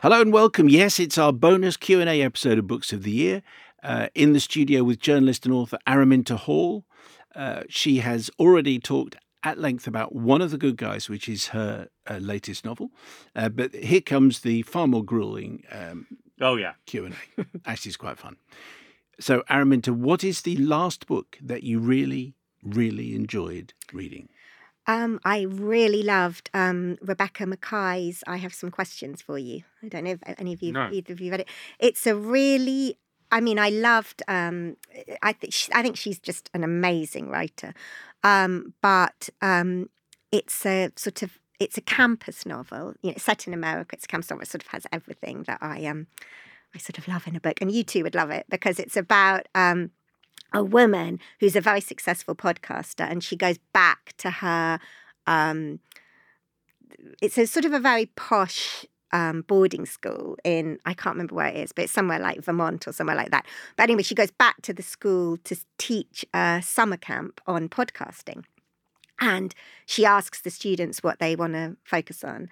Hello and welcome. Yes, it's our bonus Q&A episode of Books of the Year. Uh, in the studio with journalist and author Araminta Hall. Uh, she has already talked at length about One of the Good Guys, which is her uh, latest novel. Uh, but here comes the far more grueling um, Oh yeah. Q&A. Actually, it's quite fun. So, Araminta, what is the last book that you really, really enjoyed reading? Um, I really loved um, Rebecca Makkai's I Have Some Questions for You. I don't know if any of you, No. either of you read it. It's a really, I mean, I loved, um, I, think she, I think she's just an amazing writer. Um, but um, it's a sort of, it's a campus novel, you know, set in America. It's a campus novel. It sort of has everything that I, um, I sort of love in a book. And you too would love it because it's about, um, a woman who's a very successful podcaster and she goes back to her um it's a sort of a very posh um, boarding school in I can't remember where it is, but it's somewhere like Vermont or somewhere like that. But anyway, she goes back to the school to teach a summer camp on podcasting, and she asks the students what they want to focus on.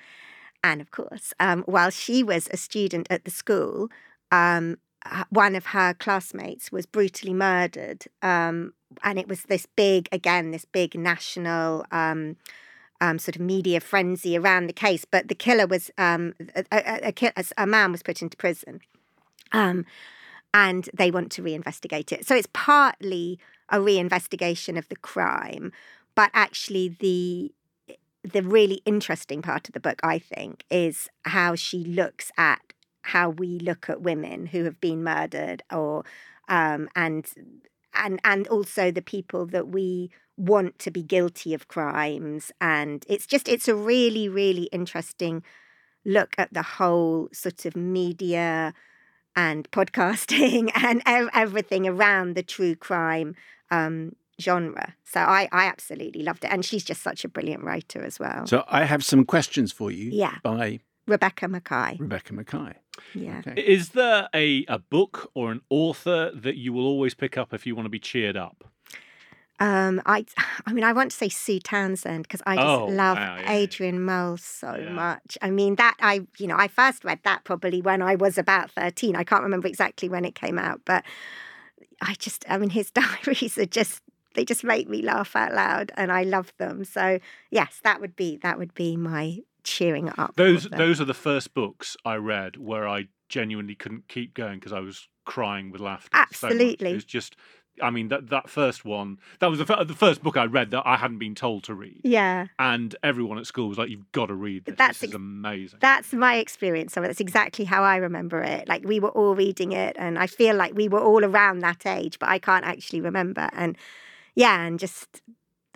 And of course, um, while she was a student at the school, um, one of her classmates was brutally murdered. Um, and it was this big, again, this big national um, um, sort of media frenzy around the case. But the killer was um, a, a, a, a man was put into prison. Um, and they want to reinvestigate it. So it's partly a reinvestigation of the crime, but actually the the really interesting part of the book, I think, is how she looks at how we look at women who have been murdered, or um, and and and also the people that we want to be guilty of crimes. And it's just it's a really really interesting look at the whole sort of media and podcasting and everything around the true crime um, genre. So I, I absolutely loved it. And she's just such a brilliant writer as well. So, I have some questions for you Yeah. by Rebecca Makkai. Rebecca Makkai. Yeah. Okay. Is there a, a book or an author that you will always pick up if you want to be cheered up? Um, I, I mean, I want to say Sue Townsend because I just Oh, love wow, yeah. Adrian Mole so Yeah. much. I mean, that I, you know, I first read that probably when I was about thirteen. I can't remember exactly when it came out, but I just, I mean, his diaries are just they just make me laugh out loud, and I love them. So yes, that would be that would be my cheering up. Those those are the first books I read where I genuinely couldn't keep going because I was crying with laughter. so. Absolutely. It was just, I mean, that that first one, that was the, the first book I read that I hadn't been told to read. Yeah. And everyone at school was like, "You've got to read this. That's this is ex- amazing." That's my experience of it. That's exactly how I remember it. Like we were all reading it, and I feel like we were all around that age, but I can't actually remember. And yeah, and just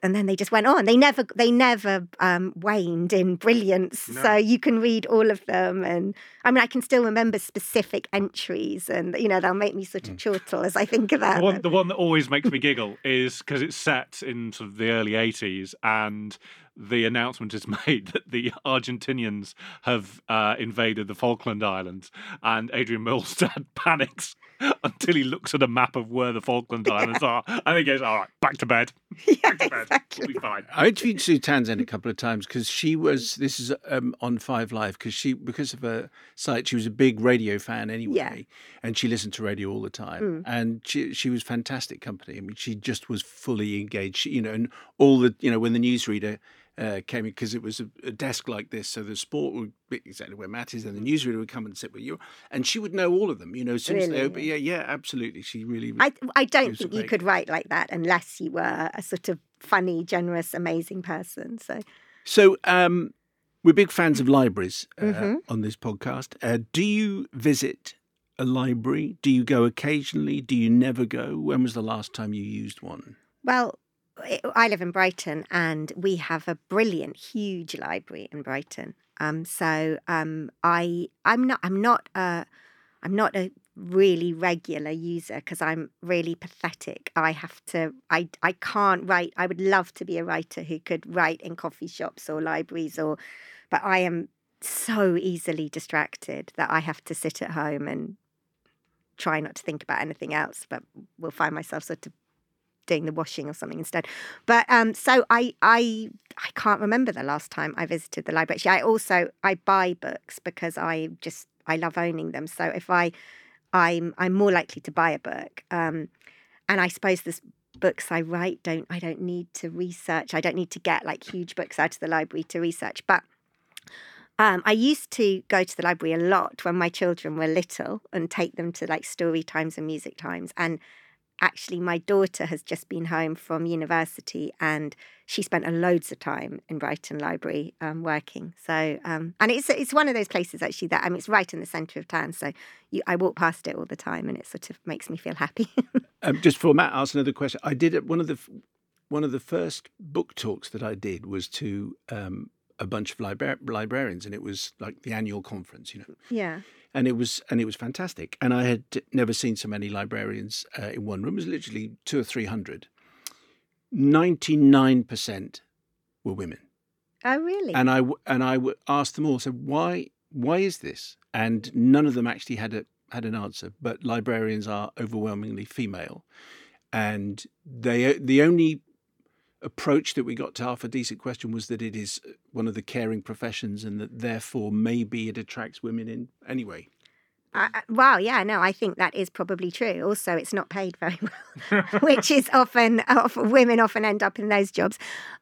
and then they just went on. They never they never um, waned in brilliance. No. So you can read all of them, and I mean I can still remember specific entries, and you know they'll make me sort of chortle as I think about the one, them. the one that always makes me giggle is because it's set in sort of the early 80s and the announcement is made that the Argentinians have uh, invaded the Falkland Islands and Adrian Mole's dad panics until he looks at a map of where the Falkland Islands are and he goes, all right, back to bed. yeah, Back to bed. We'll exactly. be fine. I interviewed Sue Townsend a couple of times because she was. This is um, on Five Live because she because of her sight she was a big radio fan anyway, and she listened to radio all the time. And she she was fantastic company. I mean, she just was fully engaged. She, you know, and all the you know when the newsreader. Uh, came in because it was a, a desk like this, so the sport would be exactly where Matt is, and the newsreader would come and sit with you, and she would know all of them. You know, as soon as they Really? open, yeah, yeah, absolutely. She really. I I don't think you could write like that unless you were a sort of funny, generous, amazing person. So So, um, we're big fans of libraries uh, Mhm. on this podcast. Uh, do you visit a library? Do you go occasionally? Do you never go? When was the last time you used one? Well, I live in Brighton and we have a brilliant, huge library in Brighton. Um, so um, I I'm not I'm not a I'm not a really regular user because I'm really pathetic. I have to I I can't write. I would love to be a writer who could write in coffee shops or libraries or but I am so easily distracted that I have to sit at home and try not to think about anything else, but will find myself sort of doing the washing or something instead. But um, so I I I can't remember the last time I visited the library. Actually, I also I buy books because I just I love owning them. So if I I'm I'm more likely to buy a book. Um, and I suppose this books I write don't I don't need to research. I don't need to get like huge books out of the library to research. But um, I used to go to the library a lot when my children were little and take them to like story times and music times. And actually my daughter has just been home from university and she spent a loads of time in Brighton Library um, working. So um, and it's it's one of those places actually that I mean it's right in the centre of town. So you, I walk past it all the time and it sort of makes me feel happy. um, just for Matt, ask another question. I did one of the one of the first book talks that I did was to um, a bunch of libra- librarians, and it was like the annual conference, you know. Yeah and it was and it was fantastic. And I had never seen so many librarians uh, in one room. It was literally two or three hundred. Ninety nine percent were women. Oh, really? And I and I asked them all. So why why is this? And none of them actually had a had an answer. But librarians are overwhelmingly female, and they the only approach that we got to half a decent question was that it is one of the caring professions and that therefore maybe it attracts women in anyway. Uh, wow, yeah, no, I think that is probably true. Also, it's not paid very well, which is often, often, women often end up in those jobs.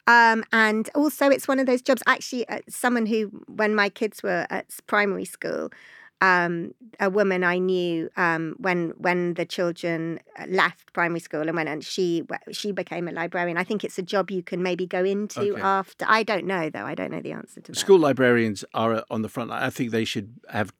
Um, and also, it's one of those jobs. Actually, uh, someone who, when my kids were at primary school, um, a woman I knew um, when when the children uh, left primary school and went and she she became a librarian. I think it's a job you can maybe go into okay. after. I don't know though. I don't know the answer to that. School librarians are uh, on the front line. I think they should have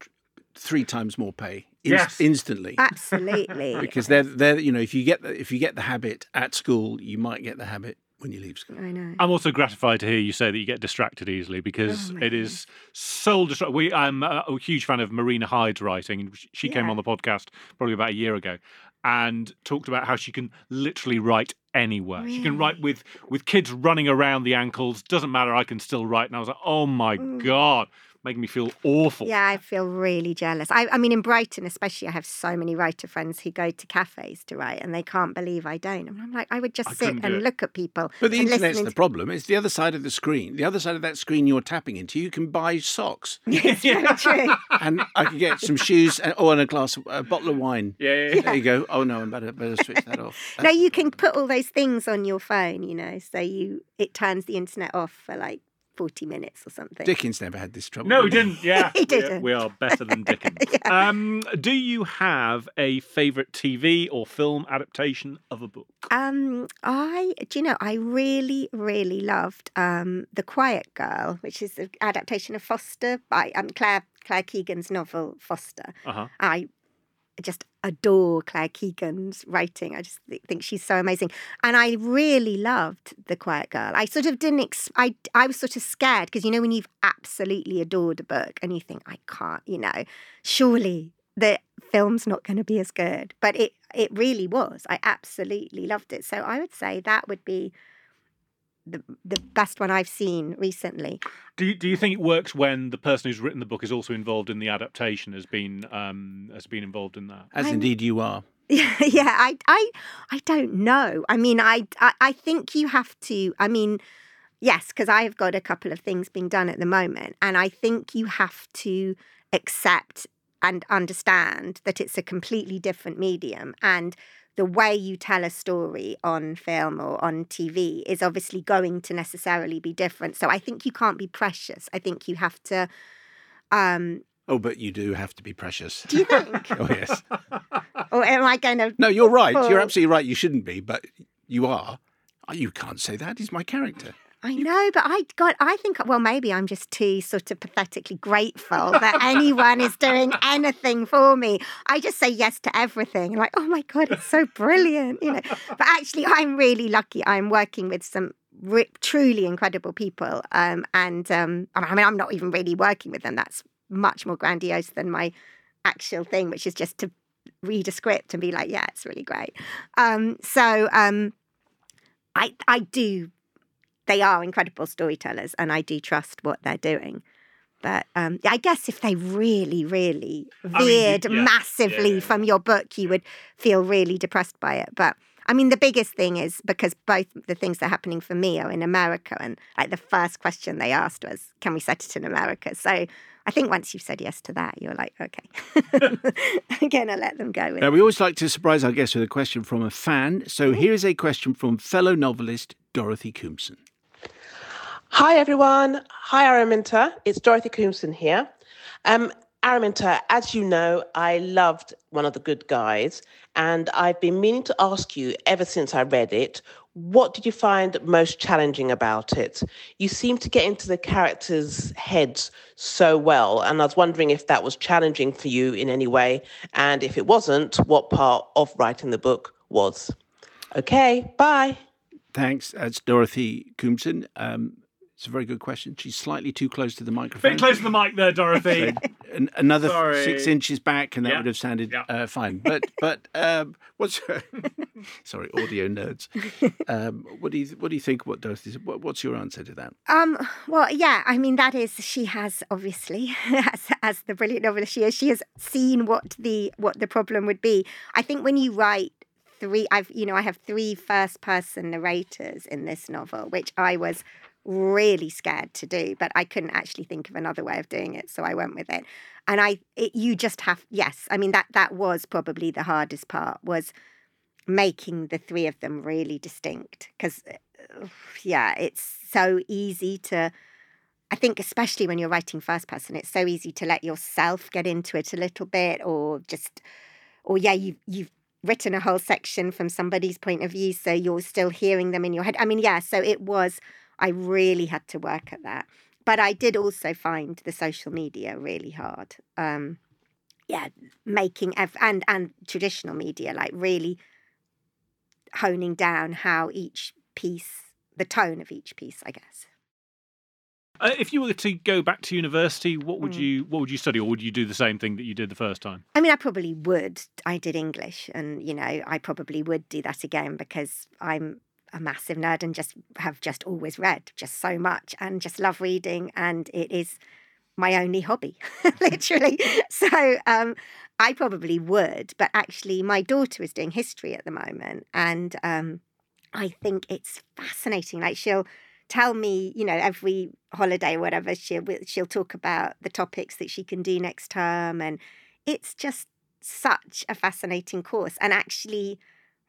three times more pay in- yes. instantly. Absolutely. because they're they're you know if you get the, if you get the habit at school, you might get the habit when you leave school. I know. I'm also gratified to hear you say that you get distracted easily because oh, it is soul distracting. We, I'm a, a, huge fan of Marina Hyde's writing. She yeah. came on the podcast probably about a year ago and talked about how she can literally write anywhere. Really? She can write with with kids running around the ankles. Doesn't matter. I can still write. And I was like, oh my mm. god making me feel awful. Yeah, I feel really jealous. I, I mean, in Brighton, especially, I have so many writer friends who go to cafes to write, and they can't believe I don't. And I'm like, I would just I sit and look at people. But the internet's the problem. It's the other side of the screen. The other side of that screen you're tapping into, you can buy socks. It's very true. and I could get some shoes and, oh, and a glass, a bottle of wine. Yeah, yeah, yeah. There you go. Oh no, I better better switch that off. no, you can put all those things on your phone. You know, so you it turns the internet off for like 40 minutes or something. Dickens never had this trouble. No, he didn't. Yeah. he didn't. We, are better than Dickens. yeah. um, do you have a favourite TV or film adaptation of a book? Um, I, do you know, I really, really loved um, The Quiet Girl, which is an adaptation of Foster by um, Claire Claire Keegan's novel Foster. Uh-huh. I just adore Claire Keegan's writing. I just think she's so amazing. And I really loved The Quiet Girl. I sort of didn't, ex- I, I was sort of scared because, you know, when you've absolutely adored a book and you think, I can't, you know, surely the film's not going to be as good. But it, it really was. I absolutely loved it. So I would say that would be the the best one I've seen recently. Do you, do you think it works when the person who's written the book is also involved in the adaptation, has been um, has been involved in that? As I'm, indeed you are. Yeah, yeah. I, I, I don't know. I mean, I, I, I think you have to. I mean, yes, because I have got a couple of things being done at the moment, and I think you have to accept and understand that it's a completely different medium and the way you tell a story on film or on TV is obviously going to necessarily be different. So I think you can't be precious. I think you have to. Um, oh, but you do have to be precious. Do you think? oh, yes. or am I going to? No, you're right. Fall? You're absolutely right. You shouldn't be, but you are. You can't say that. He's my character. I know, but I got. I think. Well, maybe I'm just too sort of pathetically grateful that anyone is doing anything for me. I just say yes to everything. Like, oh my god, it's so brilliant, you know. But actually, I'm really lucky. I'm working with some re- truly incredible people, um, and um, I mean, I'm not even really working with them. That's much more grandiose than my actual thing, which is just to read a script and be like, yeah, it's really great. Um, so um, I I do. They are incredible storytellers, and I do trust what they're doing. But um, I guess if they really, really veered I mean, yeah, massively yeah, from your book, you would feel really depressed by it. But I mean, the biggest thing is because both the things that are happening for me are in America, and like the first question they asked was, "Can we set it in America?" So I think once you've said yes to that, you're like, okay, I'm going to let them go. now, we always like to surprise our guests with a question from a fan. So mm-hmm. here is a question from fellow novelist Dorothy Koomson. Hi, everyone. Hi, Araminta. It's Dorothy Koomson here. Um, Araminta, as you know, I loved One of the Good Guys, and I've been meaning to ask you ever since I read it what did you find most challenging about it? You seem to get into the characters' heads so well, and I was wondering if that was challenging for you in any way, and if it wasn't, what part of writing the book was. Okay, bye. Thanks. That's Dorothy Koomson. Um, it's a very good question. She's slightly too close to the microphone. Bit close to the mic there, Dorothy. so, another Sorry. six inches back, and that yeah. would have sounded yeah. uh, fine. But but um, what's sorry, audio nerds. Um, what do you what do you think? What Dorothy? What, what's your answer to that? Um. Well, yeah. I mean, that is she has obviously as as the brilliant novelist she is. She has seen what the what the problem would be. I think when you write three i've you know i have three first person narrators in this novel which i was really scared to do, but I couldn't actually think of another way of doing it, so I went with it. And I, it, you just have, yes, I mean that that was probably the hardest part was making the three of them really distinct because, uh, yeah, it's so easy to. I think especially when you're writing first person, it's so easy to let yourself get into it a little bit, or just, or yeah, you you've written a whole section from somebody's point of view, so you're still hearing them in your head. I mean, yeah, so it was I really had to work at that. But I did also find the social media really hard. Um, yeah, making ev- and and traditional media like really honing down how each piece, the tone of each piece, I guess. Uh, if you were to go back to university, what would mm. you what would you study, or would you do the same thing that you did the first time? I mean, I probably would. I did English, and you know, I probably would do that again because I'm a massive nerd and just have just always read just so much and just love reading and it is my only hobby literally. So um, i probably would but actually my daughter is doing history at the moment and um, i think it's fascinating. Like she'll tell me you know every holiday or whatever she'll she'll talk about the topics that she can do next term and it's just such a fascinating course. And actually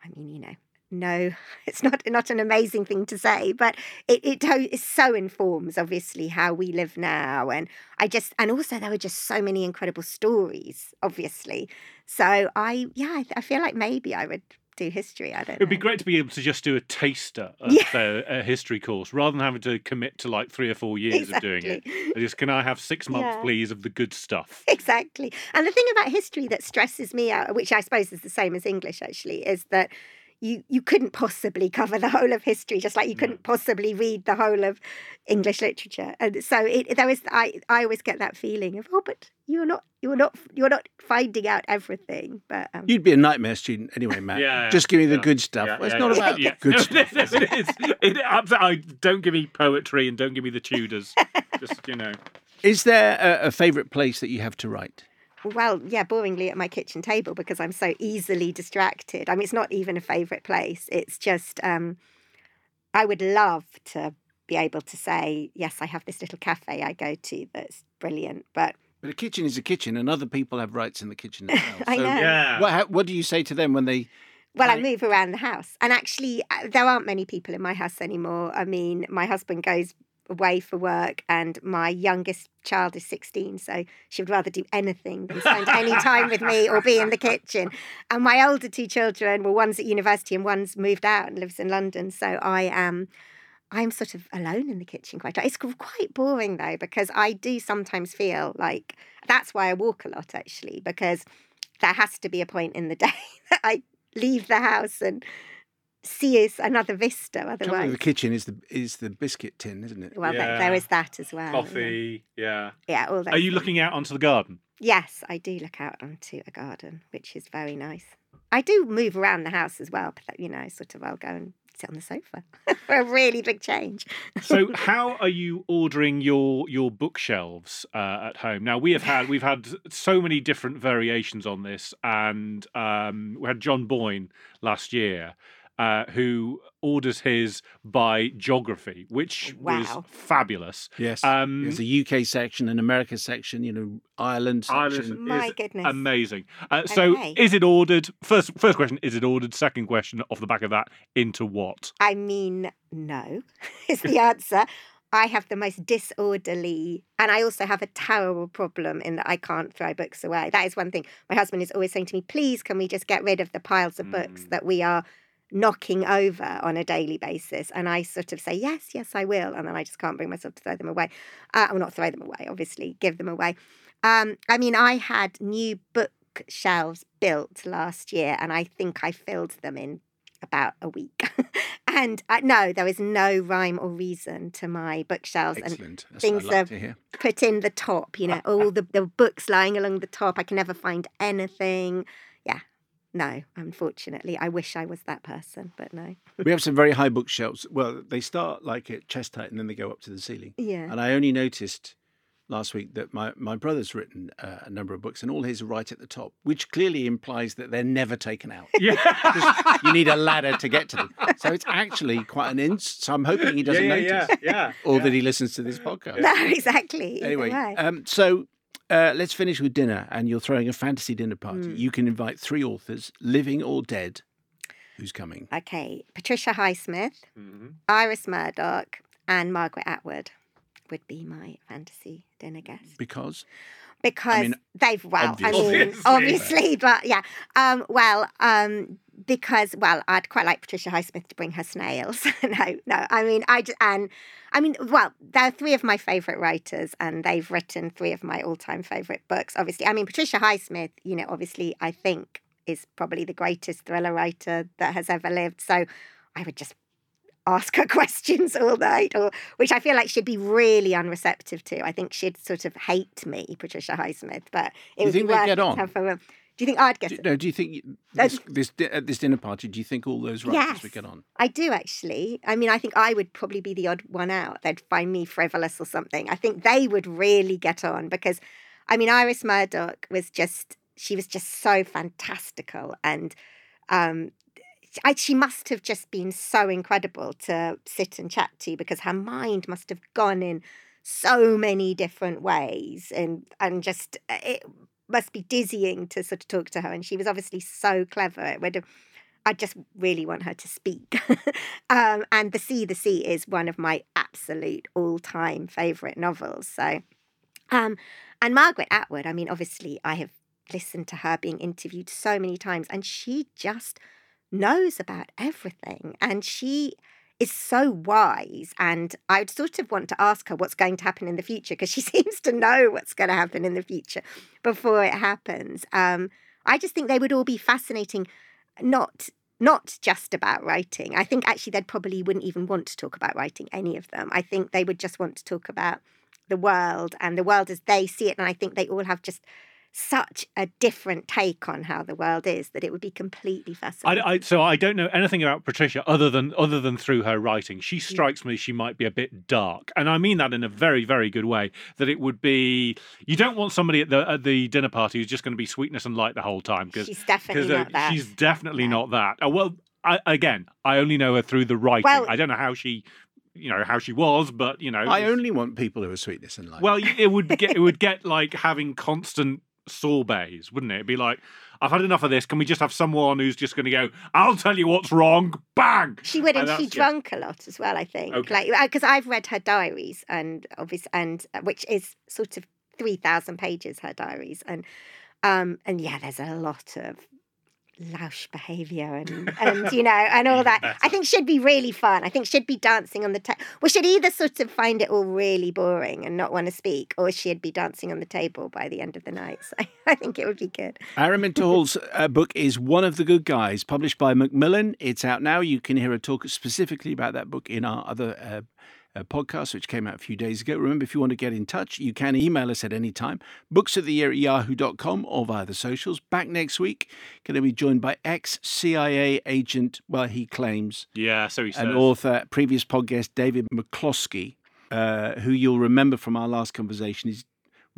i mean you know no, it's not not an amazing thing to say, but it, it it so informs obviously how we live now, and I just and also there were just so many incredible stories, obviously. So I yeah, I, I feel like maybe I would do history. I don't. It'd know. be great to be able to just do a taster of yeah. a, a, history course rather than having to commit to like three or four years exactly. of doing it. I just can I have six months, yeah. please, of the good stuff? Exactly. And the thing about history that stresses me out, which I suppose is the same as English actually, is that you you couldn't possibly cover the whole of history, just like you couldn't possibly read the whole of English literature. And so it, there was I I always get that feeling of oh, but you're not you're not you're not finding out everything. But um, you'd be a nightmare student anyway, Matt. yeah, just give me the yeah. good stuff. Yeah, well, it's yeah, not about yeah. good stuff. it is. It, I, don't give me poetry and don't give me the Tudors. just you know. Is there a, a favourite place that you have to write? Well, yeah, boringly at my kitchen table because I'm so easily distracted. I mean, it's not even a favourite place. It's just, um, I would love to be able to say, yes, I have this little cafe I go to that's brilliant, but. But a kitchen is a kitchen, and other people have rights in the kitchen as well. I so know. Yeah. What, what do you say to them when they well, I move around the house. And actually, uh, there aren't many people in my house anymore. I mean, my husband goes away for work, and my youngest child is 16, so she would rather do anything than spend any time with me or be in the kitchen. And my older two children, well, one's at university and one's moved out and lives in London. So I am. I'm sort of alone in the kitchen quite. It's quite boring though because I do sometimes feel like that's why I walk a lot actually because there has to be a point in the day that I leave the house and see another vista. Otherwise, the kitchen is the is the biscuit tin, isn't it? Well, yeah. there is that as well. Coffee, yeah, yeah. all Are you things. looking out onto the garden? Yes, I do look out onto a garden, which is very nice. I do move around the house as well, but you know, sort of I'll go and sit on the sofa for a really big change. so, how are you ordering your your bookshelves uh, at home? Now, we have had we've had so many different variations on this, and um, we had John Boyne last year uh, who orders his by geography, which wow. was fabulous. Yes, um, there's a UK section, an America section, you know, Ireland section. My goodness, amazing. Uh, so, okay. is it ordered? First, first question: Is it ordered? Second question, off the back of that, into what? I mean, no, is the answer. I have the most disorderly, and I also have a terrible problem in that I can't throw books away. That is one thing. My husband is always saying to me, please, can we just get rid of the piles of mm. books that we are knocking over on a daily basis. And I sort of say, yes, yes, I will. And then I just can't bring myself to throw them away. Uh, well, not throw them away, obviously, give them away. Um, I mean, I had new bookshelves built last year, and I think I filled them in about a week. and uh, no, there is no rhyme or reason to my bookshelves. Excellent. And That's things are put in the top, you know, all the, the books lying along the top. I can never find anything. Yeah, no, unfortunately. I wish I was that person, but no. we have some very high bookshelves. Well, they start like at chest height and then they go up to the ceiling. Yeah. And I only noticed last week that my, my brother's written uh, a number of books and all his are right at the top, which clearly implies that they're never taken out. Yeah. you need a ladder to get to them. So it's actually quite an ins. So I'm hoping he doesn't yeah, yeah, notice. Yeah, yeah. Or yeah. that he listens to this podcast. No, exactly. Anyway, um, so uh, let's finish with dinner, and you're throwing a fantasy dinner party. Mm. You can invite three authors, living or dead. Who's coming? Okay, Patricia Highsmith, mm-hmm. Iris Murdoch, and Margaret Atwood would be my fantasy dinner guests. Because? Because I mean, they've well, obviously. I mean, obviously, but yeah. Um, well, um, because well, I'd quite like Patricia Highsmith to bring her snails. no, no. I mean, I just, and I mean, well, they're three of my favorite writers, and they've written three of my all-time favorite books. Obviously, I mean, Patricia Highsmith. You know, obviously, I think is probably the greatest thriller writer that has ever lived. So, I would just ask her questions all night, or which I feel like she'd be really unreceptive to. I think she'd sort of hate me, Patricia Highsmith, but it you would think worth get on? Do you think I'd get do, it? No. Do you think this, this at this dinner party? Do you think all those writers yes, would get on? I do actually. I mean, I think I would probably be the odd one out. They'd find me frivolous or something. I think they would really get on because, I mean, Iris Murdoch was just she was just so fantastical and. Um, I, she must have just been so incredible to sit and chat to because her mind must have gone in so many different ways and and just it must be dizzying to sort of talk to her. And she was obviously so clever. It would have, I just really want her to speak. um, and The Sea, The Sea is one of my absolute all time favourite novels. So, um, and Margaret Atwood, I mean, obviously, I have listened to her being interviewed so many times, and she just knows about everything. And she is so wise. And I would sort of want to ask her what's going to happen in the future because she seems to know what's going to happen in the future before it happens. Um, I just think they would all be fascinating, not not just about writing. I think actually they'd probably wouldn't even want to talk about writing, any of them. I think they would just want to talk about the world and the world as they see it. And I think they all have just such a different take on how the world is that it would be completely fascinating. I, I, so I don't know anything about Patricia other than other than through her writing. She strikes me she might be a bit dark, and I mean that in a very very good way. That it would be you don't want somebody at the at the dinner party who's just going to be sweetness and light the whole time because she's definitely uh, not that. She's definitely no. not that. Uh, well, I, again, I only know her through the writing. Well, I don't know how she you know how she was, but you know, I only want people who are sweetness and light. Well, it would get it would get like having constant sorbets, wouldn't it? It'd be like, I've had enough of this. Can we just have someone who's just going to go, I'll tell you what's wrong, bang? She would, and, and she drank a lot as well, I think. Okay. Like, because uh, I've read her diaries, and obviously, and uh, which is sort of 3,000 pages, her diaries. And, um, and yeah, there's a lot of lush behaviour and, and you know and all that. I think should be really fun. I think should be dancing on the table. We should either sort of find it all really boring and not want to speak, or she'd be dancing on the table by the end of the night. So I think it would be good. Araminta Hall's uh, book is One of the Good Guys, published by Macmillan. It's out now. You can hear her talk specifically about that book in our other uh, podcast, which came out a few days ago. Remember, if you want to get in touch, you can email us at any time, books at the year at yahoo.com or via the socials. Back next week, going to be joined by ex CIA agent, well, he claims. Yeah, so he says. An author, previous podcast, David McCloskey, uh, who you'll remember from our last conversation. He's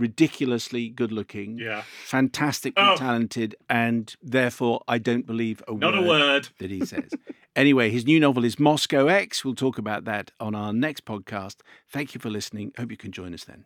ridiculously good looking, yeah, fantastically oh. talented, and therefore I don't believe a Not word, a word that he says. anyway, his new novel is Moscow X. We'll talk about that on our next podcast. Thank you for listening. Hope you can join us then.